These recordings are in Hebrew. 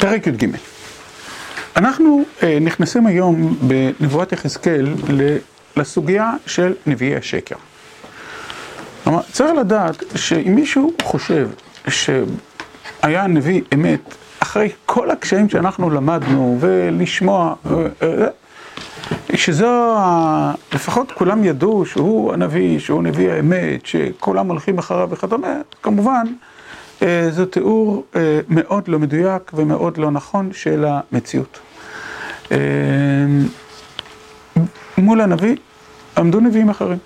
פרק י"ג. אנחנו נכנסים היום בנבואת יחזקאל לסוגיה של נביאי השקר. כלומר, צריך לדעת שאם מישהו חושב שהיה נביא אמת אחרי כל הקשיים שאנחנו למדנו ולשמוע, שזו, לפחות כולם ידעו שהוא הנביא, שהוא נביא האמת, שכולם הולכים אחריו וכדומה, כמובן זה תיאור מאוד לא מדויק ומאוד לא נכון של המציאות. מול הנביא עמדו נביאים אחרים,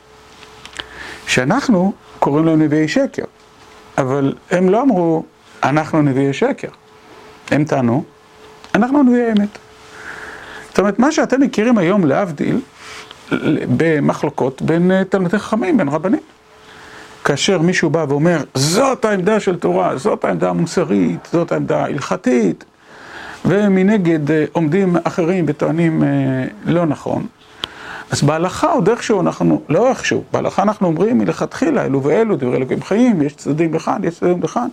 שאנחנו קוראים להם נביאי שקר, אבל הם לא אמרו, אנחנו נביאי שקר. הם טענו, אנחנו נביאי אמת. זאת אומרת, מה שאתם מכירים היום להבדיל, במחלוקות בין תלמידי חכמים, בין רבנים. כאשר מישהו בא ואומר, זאת העמדה של תורה, זאת העמדה המוסרית, זאת העמדה ההלכתית, ומנגד עומדים אחרים וטוענים לא נכון, אז בהלכה עוד איכשהו אנחנו, לא איכשהו, בהלכה אנחנו אומרים מלכתחילה, אלו ואלו, דברי אלוקים חיים, יש צדדים לכאן, יש צדדים לכאן.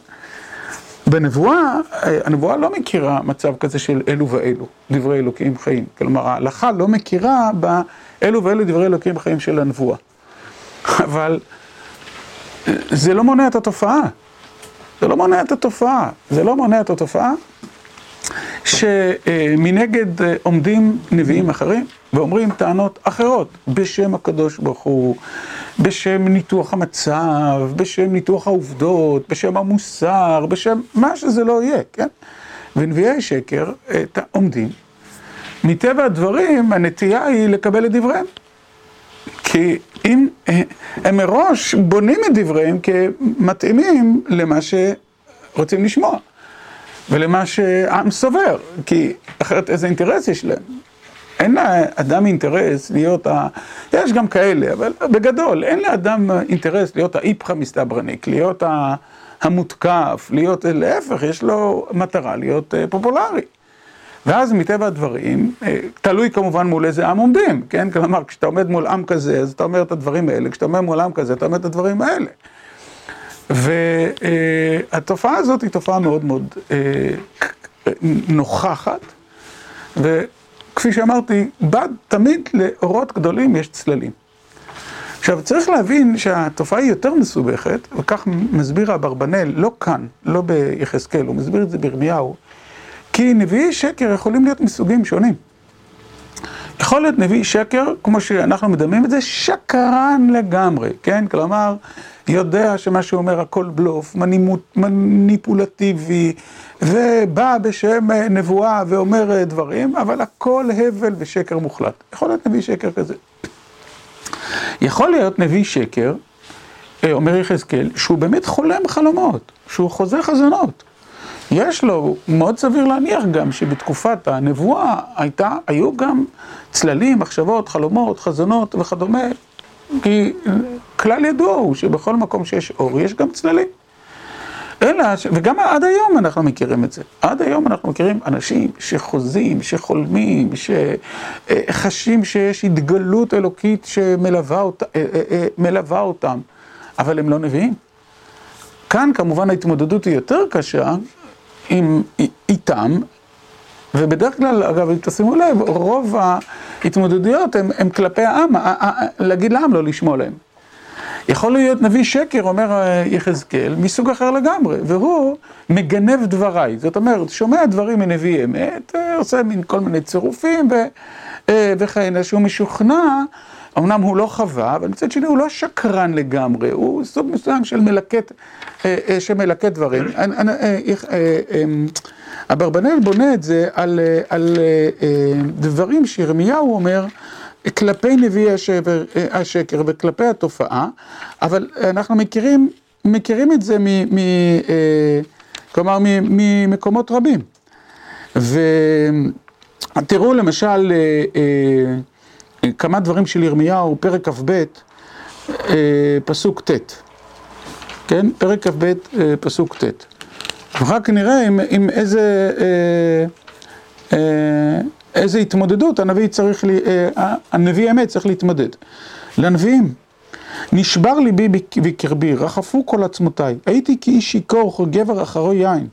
בנבואה, הנבואה לא מכירה מצב כזה של אלו ואלו, דברי אלוקים חיים. כלומר, ההלכה לא מכירה באלו ואלו דברי אלוקים חיים של הנבואה. אבל זה לא מונע את התופעה. זה לא מונע את התופעה. זה לא מונע את התופעה שמנגד עומדים נביאים אחרים ואומרים טענות אחרות בשם הקדוש ברוך הוא, בשם ניתוח המצב, בשם ניתוח העובדות, בשם המוסר, בשם מה שזה לא יהיה, כן? ונביאי שקר עומדים. מטבע הדברים הנטייה היא לקבל את דבריהם. כי אם הם מראש בונים את דבריהם כמתאימים למה שרוצים לשמוע ולמה שהעם סובר, כי אחרת איזה אינטרס יש להם? אין לאדם אינטרס להיות ה... יש גם כאלה, אבל בגדול, אין לאדם אינטרס להיות האיפכא מסתברניק, להיות המותקף, להיות להפך, יש לו מטרה להיות פופולרי. ואז מטבע הדברים, תלוי כמובן מול איזה עם עומדים, כן? כלומר, כשאתה עומד מול עם כזה, אז אתה אומר את הדברים האלה, כשאתה עומד מול עם כזה, אתה אומר את הדברים האלה. והתופעה הזאת היא תופעה מאוד מאוד נוכחת, וכפי שאמרתי, בד תמיד לאורות גדולים יש צללים. עכשיו, צריך להבין שהתופעה היא יותר מסובכת, וכך מסביר אברבנאל, לא כאן, לא ביחזקאל, הוא מסביר את זה בירמיהו, כי נביאי שקר יכולים להיות מסוגים שונים. יכול להיות נביא שקר, כמו שאנחנו מדמים את זה, שקרן לגמרי, כן? כלומר, יודע שמה שהוא אומר הכל בלוף, מניפולטיבי, ובא בשם נבואה ואומר דברים, אבל הכל הבל ושקר מוחלט. יכול להיות נביא שקר כזה. יכול להיות נביא שקר, אומר יחזקאל, שהוא באמת חולם חלומות, שהוא חוזה חזונות. יש לו, מאוד סביר להניח גם שבתקופת הנבואה הייתה, היו גם צללים, מחשבות, חלומות, חזונות וכדומה, כי כלל ידוע הוא שבכל מקום שיש אור יש גם צללים. אלא, וגם עד היום אנחנו מכירים את זה. עד היום אנחנו מכירים אנשים שחוזים, שחולמים, שחשים שיש התגלות אלוקית שמלווה אותם, אבל הם לא נביאים. כאן כמובן ההתמודדות היא יותר קשה איתם, ובדרך כלל, אגב, אם תשימו לב, רוב ההתמודדויות הם כלפי העם, להגיד לעם לא לשמוע להם. יכול להיות נביא שקר, אומר יחזקאל, מסוג אחר לגמרי, והוא מגנב דבריי. זאת אומרת, שומע דברים מנביא אמת, עושה מין כל מיני צירופים וכהנה, שהוא משוכנע, אמנם הוא לא חווה, אבל מצד שני הוא לא שקרן לגמרי, הוא סוג מסוים של מלקט, שמלקט דברים. אברבנאל בונה את זה על, על דברים שירמיהו אומר כלפי נביאי השקר וכלפי התופעה, אבל אנחנו מכירים, מכירים את זה מ, מ, כלומר ממקומות רבים. ותראו למשל כמה דברים של ירמיהו, פרק כ"ב, פסוק ט', כן? פרק כ"ב, פסוק ט'. רק נראה עם, עם איזה, אה, אה, איזה התמודדות הנביא צריך, אה, הנביא האמת צריך להתמודד. לנביאים, נשבר ליבי בקרבי, רחפו כל עצמותיי, הייתי כאיש שיכור, גבר אחרו יין.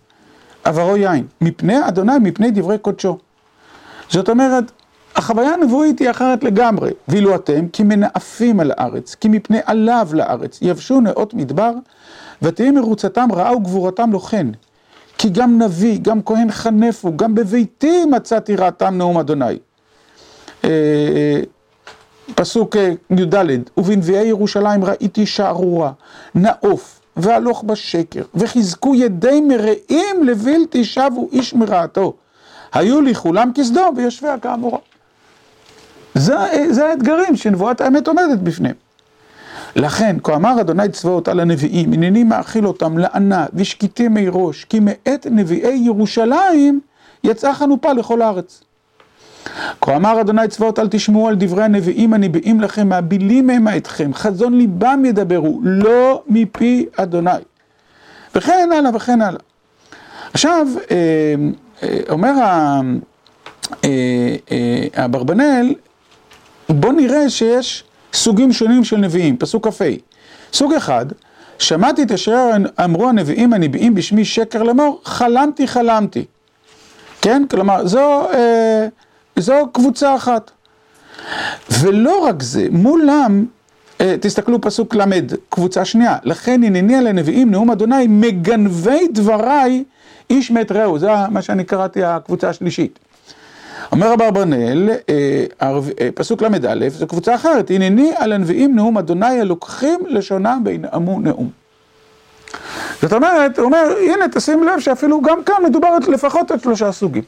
עברו יין, מפני אדוני, מפני דברי קודשו. זאת אומרת, החוויה הנבואית היא אחרת לגמרי, ואילו אתם כי מנאפים על הארץ, כי מפני עליו לארץ, יבשו נאות מדבר, ותהי מרוצתם רעה וגבורתם לא כן. כי גם נביא, גם כהן חנפו, גם בביתי מצאתי רעתם נאום אדוני. פסוק י"ד, ובנביאי ירושלים ראיתי שערורה, נאוף, והלוך בשקר, וחזקו ידי מרעים לבלתי שבו איש מרעתו. היו לי כולם כסדום ויושביה כאמורה. זה, זה האתגרים שנבואת האמת עומדת בפניהם. לכן, כה אמר אדוני צבאות על הנביאים, הנני מאכיל אותם לענה ושקיטי מי ראש, כי מאת נביאי ירושלים יצאה חנופה לכל הארץ. כה אמר אדוני צבאות אל תשמעו על דברי הנביאים הניבאים לכם, מהבילים המה אתכם, חזון ליבם ידברו, לא מפי אדוני. וכן הלאה וכן הלאה. עכשיו, אומר אברבנאל, בוא נראה שיש סוגים שונים של נביאים, פסוק כ"ה. סוג אחד, שמעתי את אשר אמרו הנביאים הניבאים בשמי שקר לאמור, חלמתי חלמתי. כן? כלומר, זו, אה, זו קבוצה אחת. ולא רק זה, מולם, אה, תסתכלו פסוק ל', קבוצה שנייה, לכן הנני על הנביאים נאום אדוני מגנבי דבריי איש מת רעהו, זה מה שאני קראתי הקבוצה השלישית. אומר אברבנאל, פסוק ל"א, זו קבוצה אחרת, הנני על הנביאים נאום אדוני הלוקחים לשונם וינאמו נאום. זאת אומרת, הוא אומר, הנה תשים לב שאפילו גם כאן מדובר לפחות על שלושה סוגים.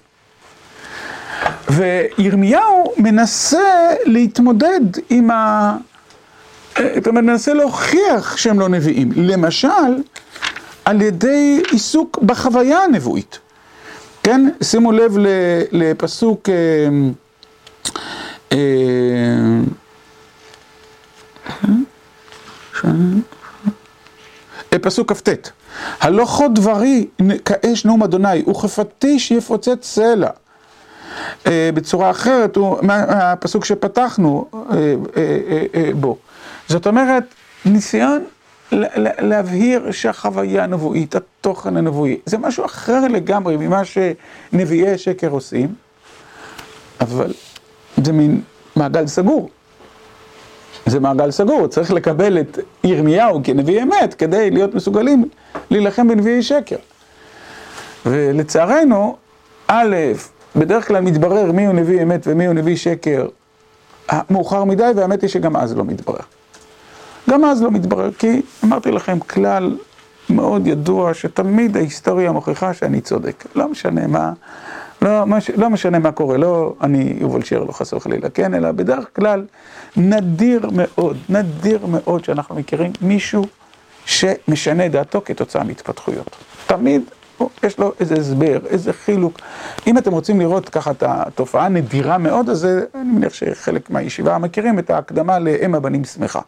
וירמיהו מנסה להתמודד עם ה... זאת אומרת, מנסה להוכיח שהם לא נביאים. למשל, על ידי עיסוק בחוויה הנבואית. כן? שימו לב לפסוק פסוק כ"ט: כה דברי כאש נאום אדוני וכפטיש יפוצץ סלע. בצורה אחרת, הוא הפסוק שפתחנו בו. זאת אומרת, ניסיון להבהיר שהחוויה הנבואית, התוכן הנבואי, זה משהו אחר לגמרי ממה שנביאי שקר עושים, אבל זה מין מעגל סגור. זה מעגל סגור, צריך לקבל את ירמיהו כנביא אמת כדי להיות מסוגלים להילחם בנביאי שקר. ולצערנו, א', בדרך כלל מתברר מי הוא נביא אמת ומי הוא נביא שקר מאוחר מדי, והאמת היא שגם אז לא מתברר. גם אז לא מתברר, כי אמרתי לכם כלל מאוד ידוע שתמיד ההיסטוריה מוכיחה שאני צודק. לא משנה מה, לא, לא משנה מה קורה, לא אני יובל שיר, לא חס וחלילה, כן, אלא בדרך כלל נדיר מאוד, נדיר מאוד שאנחנו מכירים מישהו שמשנה דעתו כתוצאה מהתפתחויות. תמיד יש לו איזה הסבר, איזה חילוק. אם אתם רוצים לראות ככה את התופעה הנדירה מאוד, אז אני מניח שחלק מהישיבה מכירים את ההקדמה לאם הבנים שמחה.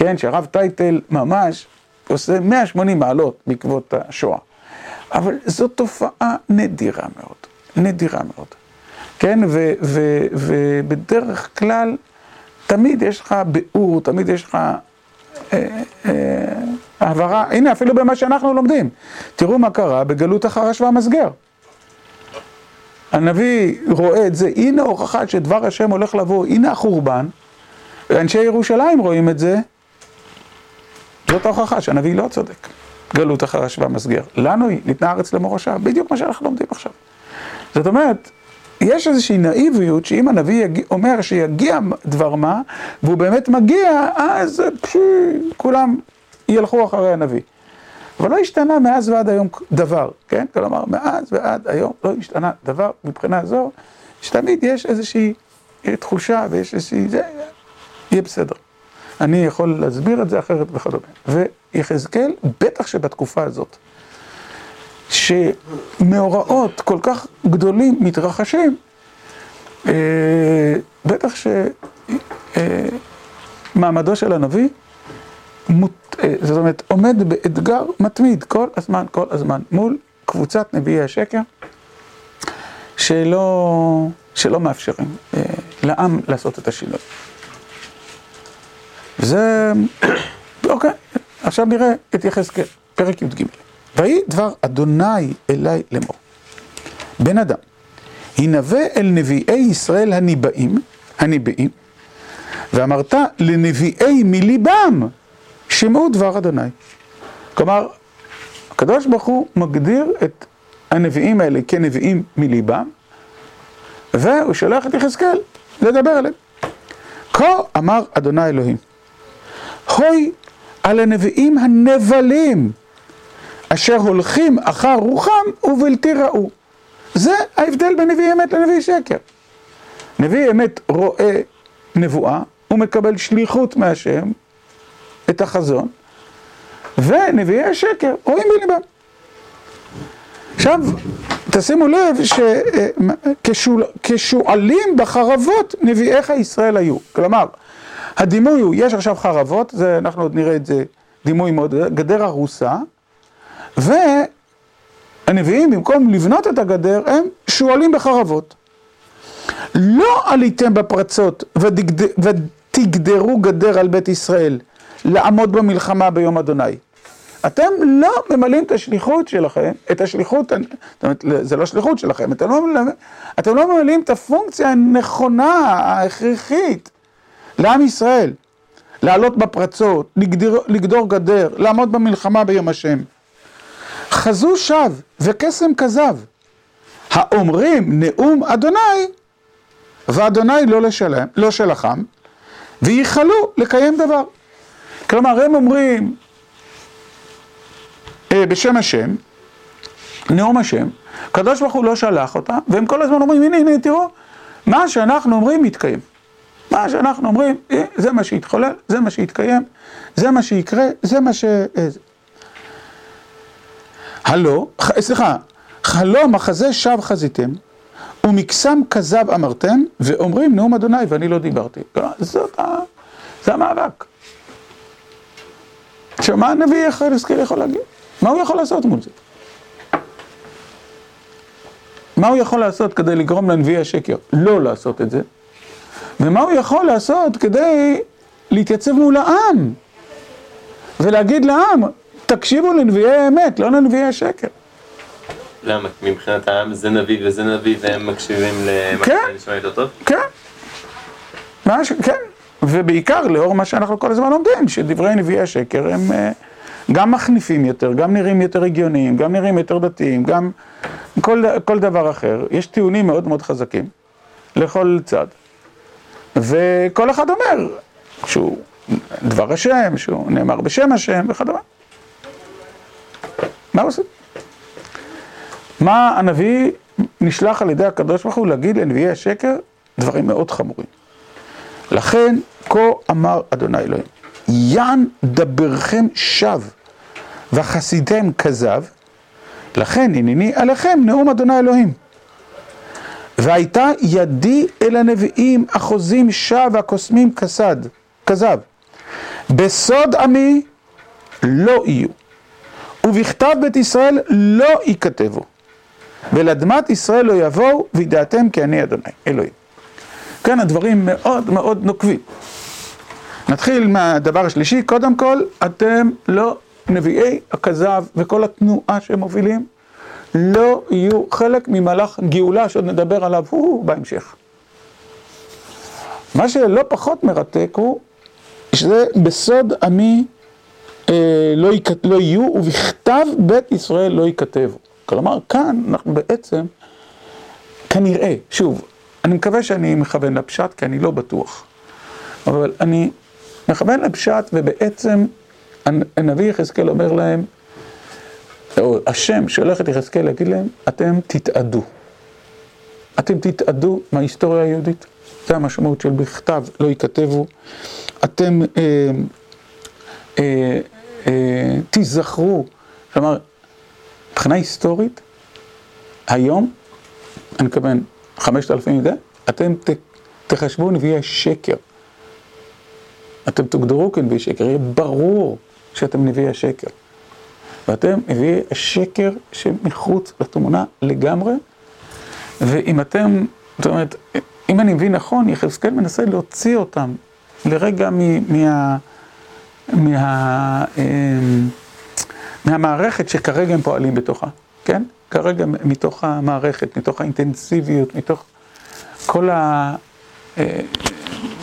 כן, שהרב טייטל ממש עושה 180 מעלות בעקבות השואה. אבל זו תופעה נדירה מאוד, נדירה מאוד. כן, ובדרך כלל, תמיד יש לך ביאור, תמיד יש לך העברה, הנה אפילו במה שאנחנו לומדים. תראו מה קרה בגלות החרש והמסגר. הנביא רואה את זה, הנה הוכחה שדבר השם הולך לבוא, הנה החורבן, ואנשי ירושלים רואים את זה. זאת ההוכחה שהנביא לא צודק, גלות החרש והמסגר. לנו היא ניתנה הארץ למורשה, בדיוק מה שאנחנו לומדים עכשיו. זאת אומרת, יש איזושהי נאיביות שאם הנביא יגיע, אומר שיגיע דבר מה, והוא באמת מגיע, אז פשי, כולם ילכו אחרי הנביא. אבל לא השתנה מאז ועד היום דבר, כן? כלומר, מאז ועד היום לא השתנה דבר מבחינה זו, שתמיד יש איזושהי תחושה ויש איזושהי... זה יהיה בסדר. אני יכול להסביר את זה אחרת וכדומה. ויחזקאל, בטח שבתקופה הזאת, שמאורעות כל כך גדולים מתרחשים, בטח שמעמדו של הנביא, זאת אומרת, עומד באתגר מתמיד כל הזמן, כל הזמן, מול קבוצת נביאי השקר, שלא, שלא מאפשרים לעם לעשות את השינוי. זה... אוקיי, עכשיו נראה את יחזקאל, פרק י"ג. ויהי דבר אדוני אלי לאמור. בן אדם, הנבא אל נביאי ישראל הניבאים, הניבאים, ואמרת לנביאי מליבם, שמעו דבר אדוני. כלומר, הקדוש ברוך הוא מגדיר את הנביאים האלה כנביאים מליבם, והוא שולח את יחזקאל לדבר עליהם. כה אמר אדוני אלוהים, הוי על הנביאים הנבלים, אשר הולכים אחר רוחם ובלתי ראו. זה ההבדל בין נביא אמת לנביא שקר. נביא אמת רואה נבואה, הוא מקבל שליחות מהשם, את החזון, ונביאי השקר רואים בליבם. עכשיו, תשימו לב שכשועלים בחרבות נביאיך ישראל היו. כלומר, הדימוי הוא, יש עכשיו חרבות, זה, אנחנו עוד נראה את זה, דימוי מאוד, גדר הרוסה, והנביאים במקום לבנות את הגדר הם שועלים בחרבות. לא עליתם בפרצות ותגדרו גדר על בית ישראל לעמוד במלחמה ביום אדוני. אתם לא ממלאים את השליחות שלכם, את השליחות, זאת אומרת, זה לא שליחות שלכם, אתם לא, אתם לא ממלאים את הפונקציה הנכונה, ההכרחית, לעם ישראל. לעלות בפרצות, לגדור, לגדור גדר, לעמוד במלחמה ביום השם. חזו שב וקסם כזב, האומרים נאום אדוני, ואדוני לא, לשלם, לא שלחם, וייחלו לקיים דבר. כלומר, הם אומרים אה, בשם השם, נאום השם, הקדוש ברוך הוא לא שלח אותה, והם כל הזמן אומרים, הנה, הנה, תראו, מה שאנחנו אומרים מתקיים. מה שאנחנו אומרים, אה, זה מה שיתחולל, זה מה שיתקיים, זה מה שיקרה, זה מה ש... אה, הלא, סליחה, חלום החזה שב חזיתם, ומקסם כזב אמרתם, ואומרים נאום אדוני ואני לא דיברתי. זאת ה... זה המאבק. עכשיו, מה הנביא יחזקאל יכול להגיד? מה הוא יכול לעשות מול זה? מה הוא יכול לעשות כדי לגרום לנביאי השקר לא לעשות את זה? ומה הוא יכול לעשות כדי להתייצב מול העם ולהגיד לעם, תקשיבו לנביאי האמת, לא לנביאי השקר. למה? מבחינת העם זה נביא וזה נביא והם מקשיבים למה כן, שנשמע יותר טוב? כן, ממש, כן, ובעיקר לאור מה שאנחנו כל הזמן לומדים, שדברי נביאי השקר הם אה, גם מחניפים יותר, גם נראים יותר הגיוניים, גם נראים יותר דתיים, גם כל, כל דבר אחר. יש טיעונים מאוד מאוד חזקים לכל צד. וכל אחד אומר שהוא דבר השם, שהוא נאמר בשם השם וכדומה. מה עושים? מה הנביא נשלח על ידי הקדוש ברוך הוא להגיד לנביאי השקר דברים מאוד חמורים. לכן כה אמר אדוני אלוהים, יען דברכם שב וחסידם כזב, לכן הנני עליכם נאום אדוני אלוהים. והייתה ידי אל הנביאים החוזים שב והקוסמים כסד, כזב. בסוד עמי לא יהיו, ובכתב בית ישראל לא ייכתבו, ולאדמת ישראל לא יבואו, וידעתם כי אני אדוני, אלוהים. כן, הדברים מאוד מאוד נוקבים. נתחיל מהדבר השלישי, קודם כל, אתם לא נביאי הכזב וכל התנועה שהם מובילים, לא יהיו חלק ממהלך גאולה שעוד נדבר עליו הוא בהמשך. מה שלא פחות מרתק הוא שזה בסוד עמי אה, לא, ייכת, לא יהיו ובכתב בית ישראל לא ייכתבו. כלומר, כאן אנחנו בעצם, כנראה, שוב, אני מקווה שאני מכוון לפשט כי אני לא בטוח, אבל אני מכוון לפשט ובעצם הנביא יחזקאל אומר להם, או השם שהולך את יחזקאל להגיד להם, אתם תתאדו. אתם תתאדו מההיסטוריה היהודית. זה המשמעות של בכתב, לא ייכתבו. אתם אה, אה, אה, תיזכרו, כלומר, מבחינה היסטורית, היום, אני מתכוון, חמשת אלפים ידי, אתם ת, תחשבו נביאי שקר. אתם תוגדרו כנביאי שקר, יהיה ברור שאתם נביאי השקר. ואתם נביאי השקר שמחוץ לתמונה לגמרי, ואם אתם, זאת אומרת, אם אני מבין נכון, יחזקאל מנסה להוציא אותם לרגע מה... מה... מה... אמ, מהמערכת שכרגע הם פועלים בתוכה, כן? כרגע מתוך המערכת, מתוך האינטנסיביות, מתוך כל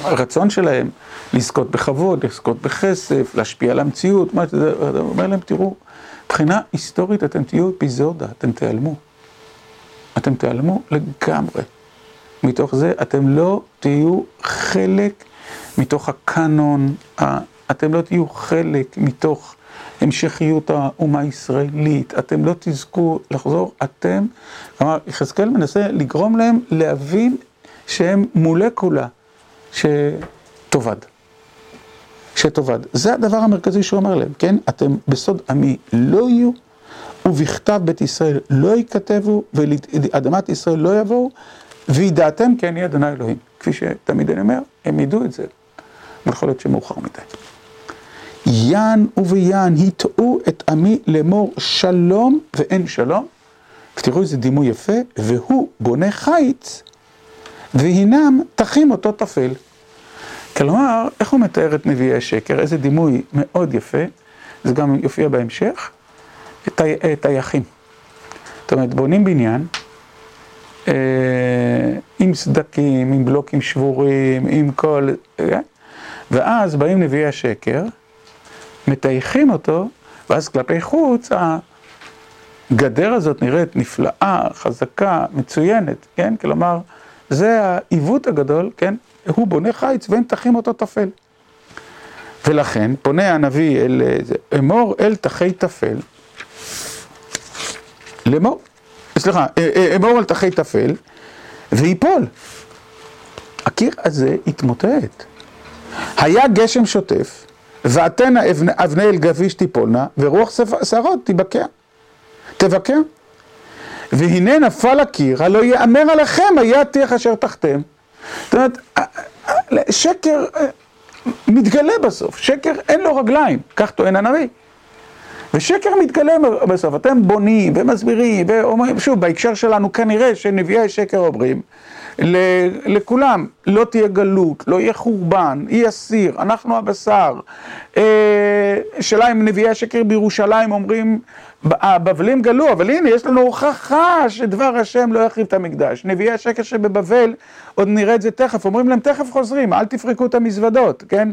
הרצון שלהם לזכות בכבוד, לזכות בכסף, להשפיע על המציאות, מה שזה, אתה אומר להם, תראו, מבחינה היסטורית אתם תהיו אפיזודה, אתם תיעלמו. אתם תיעלמו לגמרי. מתוך זה אתם לא תהיו חלק מתוך הקאנון, אתם לא תהיו חלק מתוך המשכיות האומה הישראלית, אתם לא תזכו לחזור, אתם, כלומר, יחזקאל מנסה לגרום להם להבין שהם מולקולה שתאבד. שתאבד. זה הדבר המרכזי שהוא אומר להם, כן? אתם בסוד עמי לא יהיו, ובכתב בית ישראל לא ייכתבו, ולאדמת ישראל לא יבואו, וידעתם כי אני אדוני אלוהים. כפי שתמיד אני אומר, הם ידעו את זה, אבל יכול להיות שמאוחר מדי. יען וביען הטעו את עמי לאמור שלום ואין שלום. ותראו איזה דימוי יפה, והוא בונה חיץ, והינם תחים אותו תפל. כלומר, איך הוא מתאר את נביאי השקר? איזה דימוי מאוד יפה, זה גם יופיע בהמשך, טייחים. זאת אומרת, בונים בניין, אה, עם סדקים, עם בלוקים שבורים, עם כל... אה, ואז באים נביאי השקר, מטייחים אותו, ואז כלפי חוץ הגדר הזאת נראית נפלאה, חזקה, מצוינת, כן? כלומר, זה העיוות הגדול, כן? הוא בונה חיץ והם תחים אותו תפל. ולכן פונה הנביא אל אמור אל תחי תפל, לאמור, סליחה, אמור אל תחי תפל ויפול. הקיר הזה התמוטט. היה גשם שוטף, ואתנה אבני אל גביש תיפולנה, ורוח שערות תיבקע. תבקע. והנה נפל הקיר, הלא יאמר עליכם היה תיך אשר תחתם. זאת אומרת, שקר מתגלה בסוף, שקר אין לו רגליים, כך טוען הנביא. ושקר מתגלה בסוף, אתם בונים ומסבירים ואומרים, שוב, בהקשר שלנו כנראה שנביאי שקר אומרים לכולם, לא תהיה גלות, לא יהיה חורבן, יהיה סיר, אנחנו הבשר. שאלה אם נביאי השקר בירושלים אומרים, הבבלים גלו, אבל הנה, יש לנו הוכחה שדבר השם לא יחריב את המקדש. נביאי השקר שבבבל, עוד נראה את זה תכף, אומרים להם, תכף חוזרים, אל תפרקו את המזוודות, כן?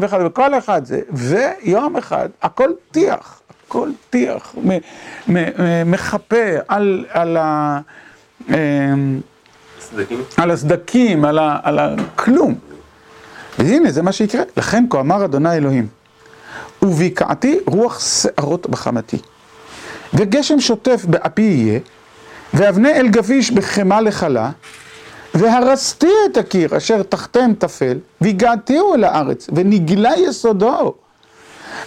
וכל אחד זה. ויום אחד, הכל טיח, הכל טיח, מחפה על ה... על הסדקים, על הכלום. והנה, זה מה שיקרה. לכן כה אמר אדוני אלוהים, ובקעתי רוח שערות בחמתי, וגשם שוטף באפי יהיה, ואבנה אל גביש בחמה לחלה, והרסתי את הקיר אשר תחתם תפל, והגעתיהו אל הארץ, ונגלה יסודו,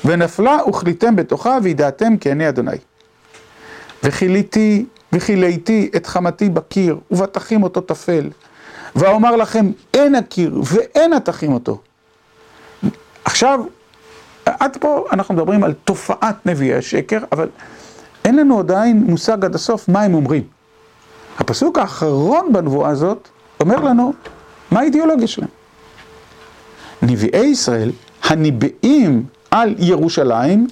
ונפלה וכליתם בתוכה, וידעתם כי אני אדוני. וכיליתי וכילאתי את חמתי בקיר, ובתחים אותו תפל. ואומר לכם, אין הקיר ואין התחים אותו. עכשיו, עד פה אנחנו מדברים על תופעת נביאי השקר, אבל אין לנו עדיין מושג עד הסוף מה הם אומרים. הפסוק האחרון בנבואה הזאת אומר לנו מה האידיאולוגיה שלהם. נביאי ישראל הניבאים על ירושלים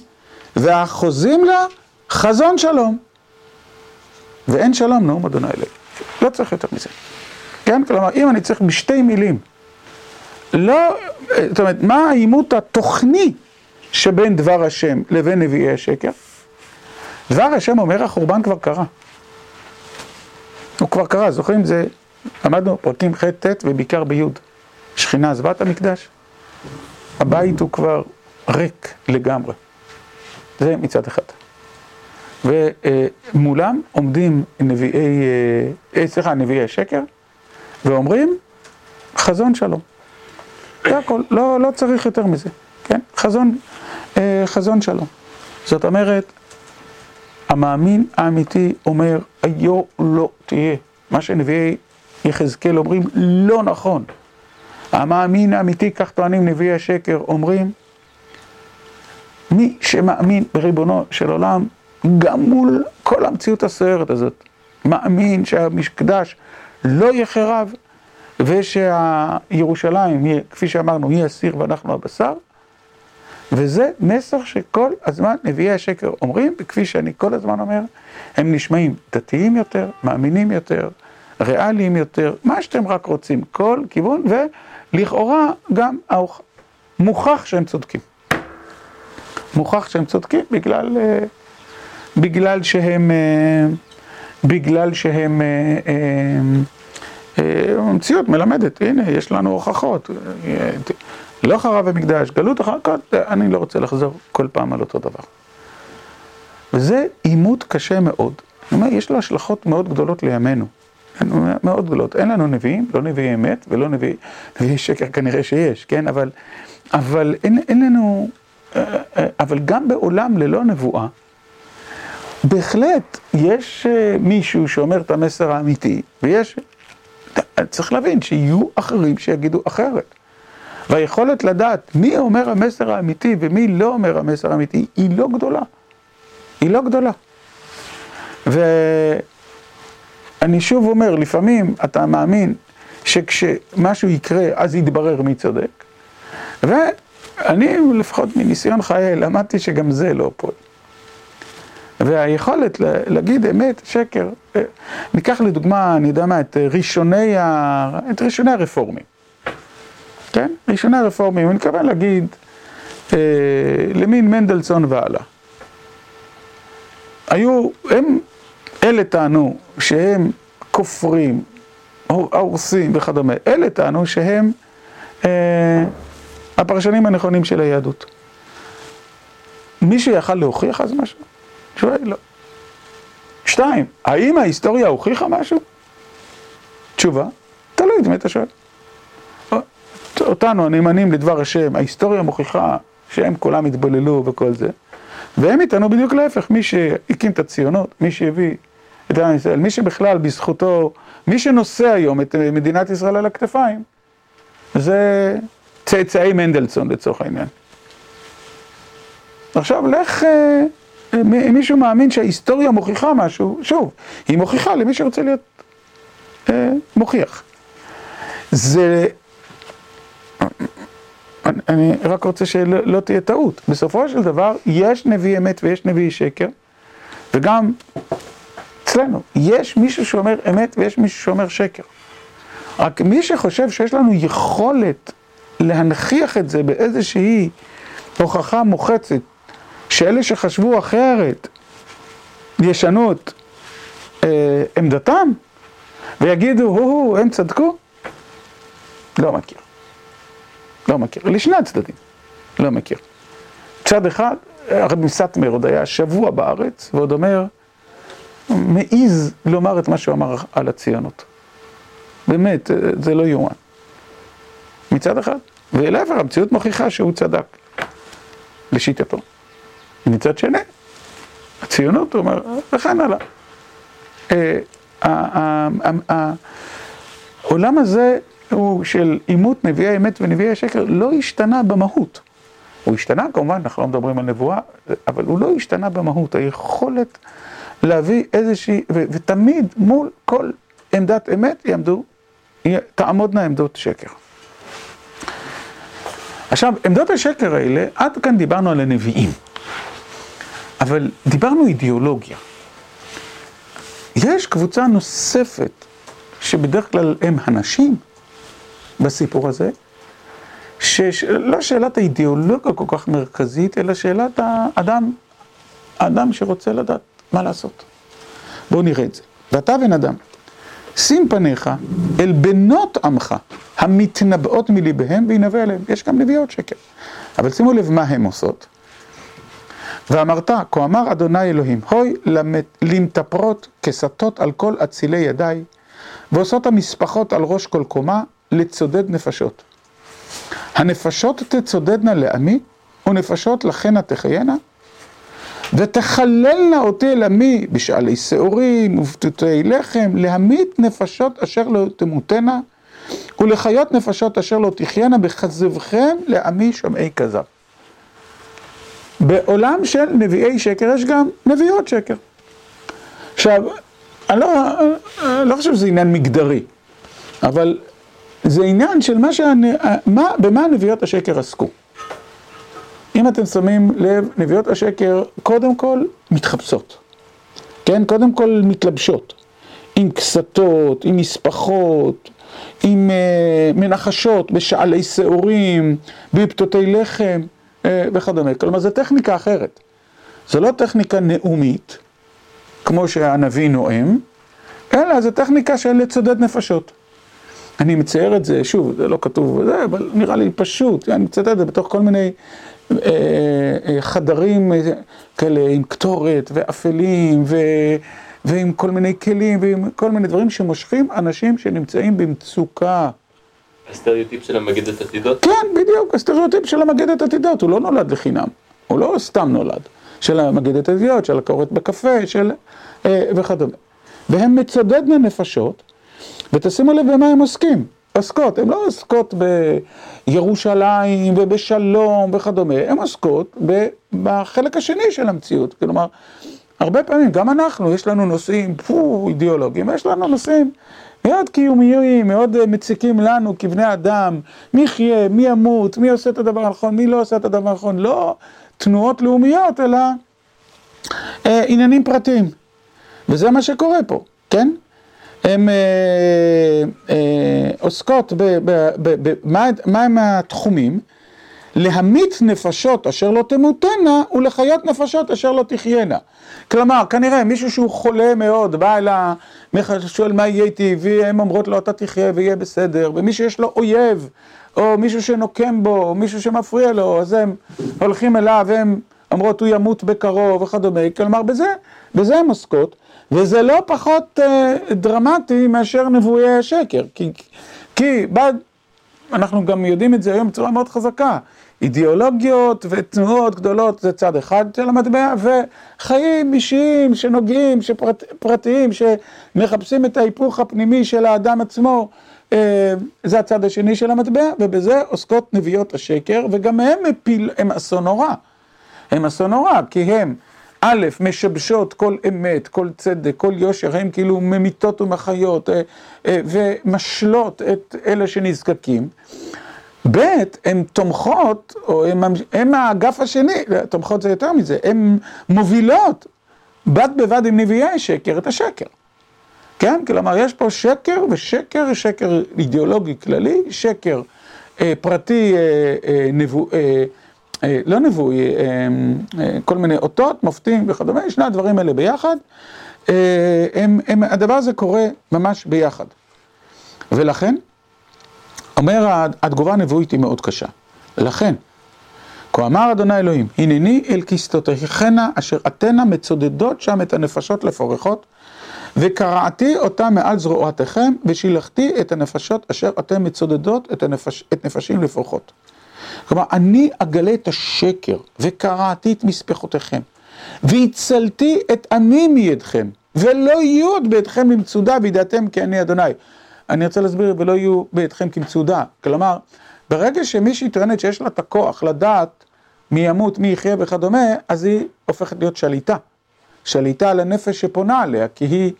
והחוזים לה חזון שלום. ואין שלום נאום אדוני אלוהים. לא צריך יותר מזה. כן? כלומר, אם אני צריך בשתי מילים, לא, זאת אומרת, מה העימות התוכני שבין דבר השם לבין נביאי השקר? דבר השם אומר, החורבן כבר קרה. הוא כבר קרה, זוכרים? זה, למדנו פרקים ח'-ט' ובעיקר בי'. שכינה עזבה את המקדש. הבית הוא כבר ריק לגמרי. זה מצד אחד. ומולם עומדים נביאי, סליחה, נביאי שקר, ואומרים חזון שלום. זה הכל, לא, לא צריך יותר מזה, כן? חזון, חזון שלום. זאת אומרת, המאמין האמיתי אומר, היו לא תהיה. מה שנביאי יחזקאל אומרים, לא נכון. המאמין האמיתי, כך טוענים נביאי השקר, אומרים, מי שמאמין בריבונו של עולם, גם מול כל המציאות הסוערת הזאת, מאמין שהמקדש לא יחרב ושהירושלים, כפי שאמרנו, היא הסיר ואנחנו הבשר, וזה מסר שכל הזמן נביאי השקר אומרים, וכפי שאני כל הזמן אומר, הם נשמעים דתיים יותר, מאמינים יותר, ריאליים יותר, מה שאתם רק רוצים, כל כיוון, ולכאורה גם מוכח שהם צודקים. מוכח שהם צודקים בגלל, בגלל שהם, בגלל שהם, המציאות מלמדת, הנה, יש לנו הוכחות. לא חרב המקדש, גלות אחר כך, אני לא רוצה לחזור כל פעם על אותו דבר. וזה עימות קשה מאוד. זאת אומרת, יש לו השלכות מאוד גדולות לימינו. מאוד גדולות. אין לנו נביאים, לא נביאי אמת ולא נביאי, נביאי שקר כנראה שיש, כן? אבל, אבל אין, אין לנו, אבל גם בעולם ללא נבואה, בהחלט יש מישהו שאומר את המסר האמיתי, ויש, צריך להבין שיהיו אחרים שיגידו אחרת. והיכולת לדעת מי אומר המסר האמיתי ומי לא אומר המסר האמיתי היא לא גדולה. היא לא גדולה. ואני שוב אומר, לפעמים אתה מאמין שכשמשהו יקרה אז יתברר מי צודק, ואני לפחות מניסיון חיי למדתי שגם זה לא פועל. והיכולת להגיד אמת, שקר, ניקח לדוגמה, אני יודע מה, את ראשוני, ה... את ראשוני הרפורמים. כן? ראשוני הרפורמים, אני מתכוון להגיד אה, למין מנדלסון והלאה. היו, הם, אלה טענו שהם כופרים, הורסים וכדומה, אלה טענו שהם אה, הפרשנים הנכונים של היהדות. מישהו יכל להוכיח אז משהו? תשובה היא לא. שתיים, האם ההיסטוריה הוכיחה משהו? תשובה, תלוי את מי אתה שואל. אותנו הנאמנים לדבר השם, ההיסטוריה מוכיחה שהם כולם התבוללו וכל זה, והם איתנו בדיוק להפך, מי שהקים את הציונות, מי שהביא את העם ישראל, מי שבכלל בזכותו, מי שנושא היום את מדינת ישראל על הכתפיים, זה צאצאי מנדלסון לצורך העניין. עכשיו לך, אם מישהו מאמין שההיסטוריה מוכיחה משהו, שוב, היא מוכיחה למי שרוצה להיות אה, מוכיח. זה אני רק רוצה שלא תהיה טעות. בסופו של דבר, יש נביא אמת ויש נביא שקר, וגם אצלנו, יש מישהו שאומר אמת ויש מישהו שאומר שקר. רק מי שחושב שיש לנו יכולת להנכיח את זה באיזושהי הוכחה מוחצת, שאלה שחשבו אחרת ישנו את אה, עמדתם ויגידו, הו-הו, הם צדקו? לא מכיר. לא מכיר, לשני הצדדים, לא מכיר. צד אחד, הרב מסטמר עוד היה שבוע בארץ, ועוד אומר, מעז לומר את מה שהוא אמר על הציונות. באמת, זה לא יאומן. מצד אחד, ולהפך, המציאות מוכיחה שהוא צדק, לשיטתו. מצד שני, הציונות, הוא אומר, וכן הלאה. העולם הזה הוא של עימות נביאי האמת ונביאי השקר לא השתנה במהות. הוא השתנה כמובן, אנחנו לא מדברים על נבואה, אבל הוא לא השתנה במהות. היכולת להביא איזושהי, ותמיד מול כל עמדת אמת יעמדו, תעמודנה עמדות שקר. עכשיו, עמדות השקר האלה, עד כאן דיברנו על הנביאים. אבל דיברנו אידיאולוגיה. יש קבוצה נוספת, שבדרך כלל הם הנשים, בסיפור הזה, שלא שאלת האידיאולוגיה כל כך מרכזית, אלא שאלת האדם, האדם שרוצה לדעת מה לעשות. בואו נראה את זה. ואתה בן אדם, שים פניך אל בנות עמך, המתנבאות מליבהם וינבא אליהם. יש גם נביאות שקר. אבל שימו לב מה הן עושות. ואמרת, כה אמר אדוני אלוהים, הוי למטפרות כסתות על כל אצילי ידיי, ועושות המשפחות על ראש כל קומה, לצודד נפשות. הנפשות תצודדנה לעמי, ונפשות לכנה תחיינה, ותחללנה אותי אל עמי בשעלי שעורים ובתותי לחם, להמית נפשות אשר לא תמותנה, ולחיות נפשות אשר לא תחיינה, בכזבכם לעמי שומעי כזב. בעולם של נביאי שקר יש גם נביאות שקר. עכשיו, אני לא, אני לא חושב שזה עניין מגדרי, אבל זה עניין של מה שאני, מה, במה נביאות השקר עסקו. אם אתם שמים לב, נביאות השקר קודם כל מתחפשות. כן? קודם כל מתלבשות. עם קסתות, עם מספחות, עם uh, מנחשות, בשעלי שעורים, בפתותי לחם וכדומה. כלומר, זו טכניקה אחרת. זו לא טכניקה נאומית, כמו שהנביא נואם, אלא זו טכניקה של לצודד נפשות. אני מצייר את זה, שוב, זה לא כתוב בזה, אבל נראה לי פשוט, אני מצטט את זה בתוך כל מיני אה, אה, חדרים אה, כאלה עם קטורת וקלפים ו... ועם כל מיני כלים ועם כל מיני דברים שמושכים אנשים שנמצאים במצוקה. הסטריאוטיפ של המגדת עתידות? כן, בדיוק, הסטריאוטיפ של המגדת עתידות, הוא לא נולד לחינם, הוא לא סתם נולד. של המגדת עתידות, של הקוראת בקפה, של... וכדומה. והם תצודדנה נפשות, ותשימו לב במה הם עוסקים. עוסקות, הן לא עוסקות בירושלים ובשלום וכדומה, הן עוסקות בחלק השני של המציאות. כלומר, הרבה פעמים, גם אנחנו, יש לנו נושאים פו, אידיאולוגיים, יש לנו נושאים מאוד קיומיים, מאוד מציקים לנו כבני אדם, מי יחיה, מי ימות, מי עושה את הדבר הנכון, מי לא עושה את הדבר הנכון, לא תנועות לאומיות, אלא אה, עניינים פרטיים. וזה מה שקורה פה, כן? הן אה, אה, עוסקות במהם התחומים, להמית נפשות אשר לא תמותנה ולחיות נפשות אשר לא תחיינה. כלומר, כנראה מישהו שהוא חולה מאוד, בא אל שואל מה יהיה איתי, והן אומרות לו אתה תחיה ויהיה בסדר, ומי שיש לו אויב, או מישהו שנוקם בו, או מישהו שמפריע לו, אז הם הולכים אליו, והם אומרות הוא ימות בקרוב וכדומה, כלומר בזה, בזה הן עוסקות. וזה לא פחות אה, דרמטי מאשר נבואי השקר, כי, כי בד, אנחנו גם יודעים את זה היום בצורה מאוד חזקה, אידיאולוגיות ותנועות גדולות זה צד אחד של המטבע, וחיים אישיים שנוגעים, פרטיים, שמחפשים את ההיפוך הפנימי של האדם עצמו, אה, זה הצד השני של המטבע, ובזה עוסקות נביאות השקר, וגם הם, מפיל, הם אסון נורא. הם אסון נורא, כי הם א', משבשות כל אמת, כל צדק, כל יושר, הן כאילו ממיתות ומחיות אה, אה, ומשלות את אלה שנזקקים. ב', הן תומכות, או הן האגף השני, תומכות זה יותר מזה, הן מובילות בד בבד עם נביאי שקר את השקר. כן? כלומר, יש פה שקר ושקר, שקר אידיאולוגי כללי, שקר אה, פרטי אה, אה, נבוא, אה, אה, לא נבואי, אה, אה, כל מיני אותות, מופתים וכדומה, שני הדברים האלה ביחד, הם, הם, הדבר הזה קורה ממש ביחד. ולכן, אומר התגובה הנבואית היא מאוד קשה. לכן, כה אמר אדוני אלוהים, הנני אל כסתותיכנה אשר אתנה מצודדות שם את הנפשות לפורחות, וקרעתי אותם מעל זרועותיכם, ושילחתי את הנפשות אשר אתן מצודדות את, הנפש, את נפשים לפורחות. כלומר, אני אגלה את השקר, וקראתי את מספחותיכם, והצלתי את עמי מידכם, ולא יהיו עוד בידכם למצודה בידעתם כי אני אדוני. אני רוצה להסביר, ולא יהיו בידכם כמצודה. כלומר, ברגע שמישהי טוענת שיש לה את הכוח לדעת מי ימות, מי יחיה וכדומה, אז היא הופכת להיות שליטה. שליטה על הנפש שפונה עליה, כי היא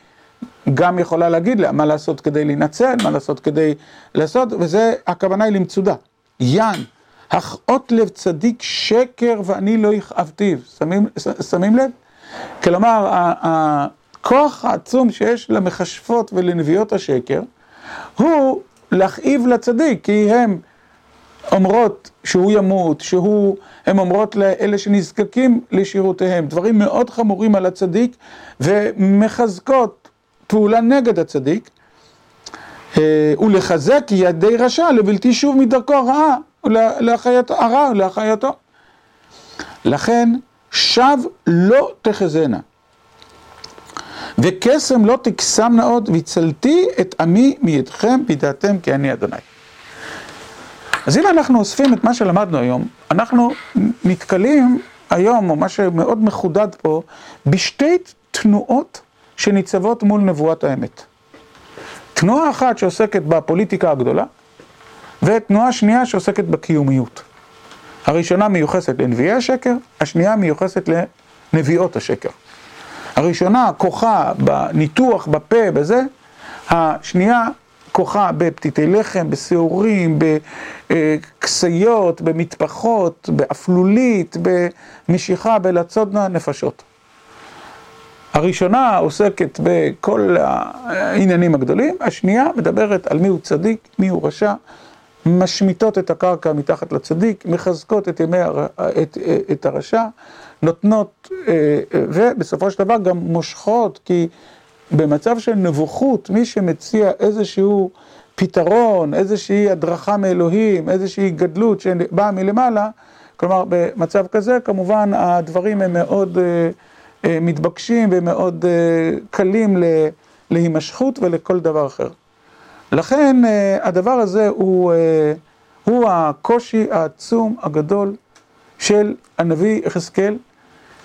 גם יכולה להגיד לה מה לעשות כדי להינצל, מה לעשות כדי לעשות, וזה, הכוונה היא למצודה. יאן. הכאות לב צדיק שקר ואני לא יכאבתיו. שמים, שמים לב? כלומר, הכוח העצום שיש למכשפות ולנביאות השקר, הוא להכאיב לצדיק, כי הן אומרות שהוא ימות, שהוא, הן אומרות לאלה שנזקקים לשירותיהם, דברים מאוד חמורים על הצדיק, ומחזקות פעולה נגד הצדיק, אה, ולחזק ידי רשע לבלתי שוב מדרכו הרעה להחייתו, הרע להחייתו. לכן, שב לא תחזנה, וקסם לא תקסמנה עוד, והצלתי את עמי מידכם בידעתם כי אני אדוני. אז אם אנחנו אוספים את מה שלמדנו היום, אנחנו נתקלים היום, או מה שמאוד מחודד פה, בשתי תנועות שניצבות מול נבואת האמת. תנועה אחת שעוסקת בפוליטיקה הגדולה, ותנועה שנייה שעוסקת בקיומיות. הראשונה מיוחסת לנביאי השקר, השנייה מיוחסת לנביאות השקר. הראשונה כוחה בניתוח, בפה, בזה, השנייה כוחה בפתיתי לחם, בשעורים, בכסיות, במטפחות, באפלולית, במשיכה, בלצודנה נפשות. הראשונה עוסקת בכל העניינים הגדולים, השנייה מדברת על מיהו צדיק, מיהו רשע, משמיטות את הקרקע מתחת לצדיק, מחזקות את, ימי הר... את, את הרשע, נותנות, ובסופו של דבר גם מושכות, כי במצב של נבוכות, מי שמציע איזשהו פתרון, איזושהי הדרכה מאלוהים, איזושהי גדלות שבאה מלמעלה, כלומר במצב כזה כמובן הדברים הם מאוד מתבקשים ומאוד קלים להימשכות ולכל דבר אחר. לכן הדבר הזה הוא, הוא הקושי העצום הגדול של הנביא יחזקאל,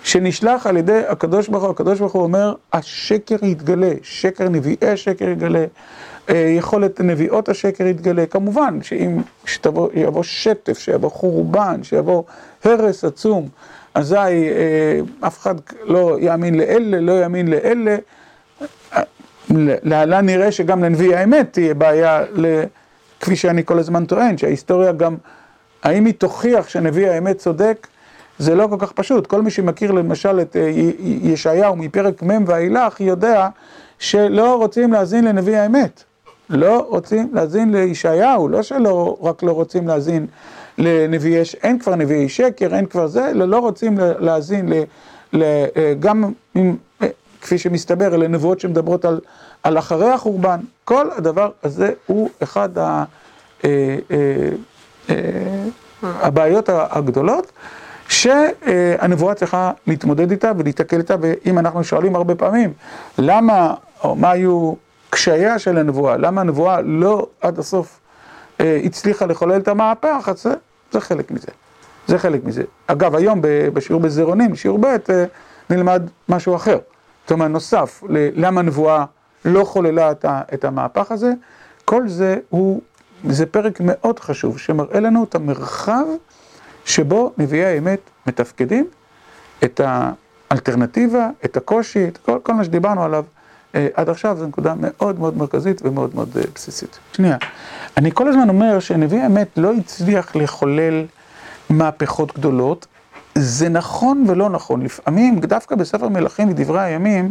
שנשלח על ידי הקדוש ברוך הוא, הקדוש ברוך הוא אומר, השקר יתגלה, שקר נביאי השקר יתגלה, יכולת נביאות השקר יתגלה, כמובן שאם יבוא שטף, שיבוא חורבן, שיבוא הרס עצום, אזי אף אחד לא יאמין לאלה, לא יאמין לאלה, להלן נראה שגם לנביא האמת תהיה בעיה, כפי שאני כל הזמן טוען, שההיסטוריה גם, האם היא תוכיח שנביא האמת צודק, זה לא כל כך פשוט, כל מי שמכיר למשל את ישעיהו מפרק מ' ואילך יודע שלא רוצים להאזין לנביא האמת, לא רוצים להאזין לישעיהו, לא שלא רק לא רוצים להאזין לנביאי, אין כבר נביאי שקר, אין כבר זה, לא רוצים להאזין גם כפי שמסתבר לנבואות שמדברות על, על אחרי החורבן, כל הדבר הזה הוא אחד הבעיות הגדולות שהנבואה צריכה להתמודד איתה ולהתקל איתה, ואם אנחנו שואלים הרבה פעמים למה, או מה היו קשייה של הנבואה, למה הנבואה לא עד הסוף הצליחה לחולל את המהפך, אז זה, זה חלק מזה, זה חלק מזה. אגב, היום בשיעור בזירונים, שיעור ב', נלמד משהו אחר, זאת אומרת נוסף, למה הנבואה לא חוללה את המהפך הזה, כל זה הוא, זה פרק מאוד חשוב שמראה לנו את המרחב שבו נביאי האמת מתפקדים, את האלטרנטיבה, את הקושי, את כל, כל מה שדיברנו עליו עד עכשיו, זו נקודה מאוד מאוד מרכזית ומאוד מאוד בסיסית. שנייה, אני כל הזמן אומר שנביא האמת לא הצליח לחולל מהפכות גדולות, זה נכון ולא נכון, לפעמים, דווקא בספר מלכים ודברי הימים,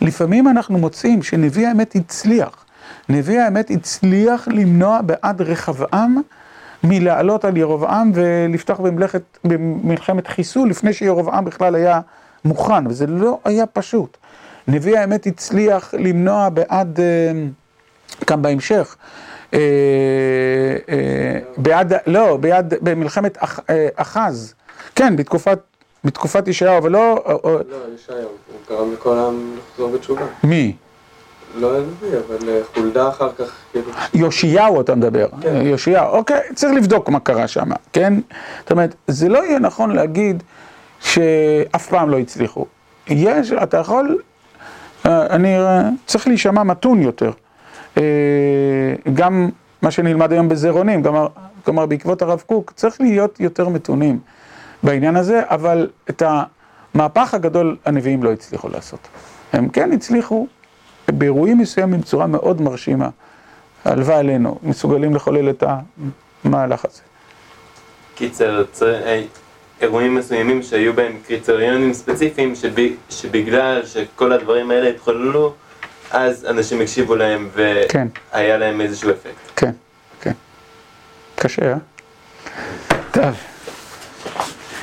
לפעמים אנחנו מוצאים שנביא האמת הצליח, נביא האמת הצליח למנוע בעד רחבעם מלעלות על ירבעם ולפתוח במלאכת, במלחמת חיסול לפני שירבעם בכלל היה מוכן, וזה לא היה פשוט. נביא האמת הצליח למנוע בעד, כאן בהמשך, בעד, לא, בעד, במלחמת אחז, כן, בתקופת, בתקופת ישעיהו, אבל לא... לא, ישעיהו, הוא גרם לכל העם לחזור בתשובה. מי? לא הנביא, אבל חולדה אחר כך, כאילו... יאשיהו אתה מדבר, יאשיהו, אוקיי, צריך לבדוק מה קרה שם, כן? זאת אומרת, זה לא יהיה נכון להגיד שאף פעם לא הצליחו. יש, אתה יכול, אני צריך להישמע מתון יותר. גם מה שנלמד היום בזירונים, כלומר בעקבות הרב קוק, צריך להיות יותר מתונים בעניין הזה, אבל את המהפך הגדול הנביאים לא הצליחו לעשות. הם כן הצליחו באירועים מסוימים בצורה מאוד מרשימה, הלוואי עלינו, מסוגלים לחולל את המהלך הזה. קיצר, אירועים מסוימים שהיו בהם קריטריונים ספציפיים שבגלל שכל הדברים האלה התחוללו, אז אנשים הקשיבו להם והיה להם איזשהו אפקט. כן, כן. קשה, אה? טוב.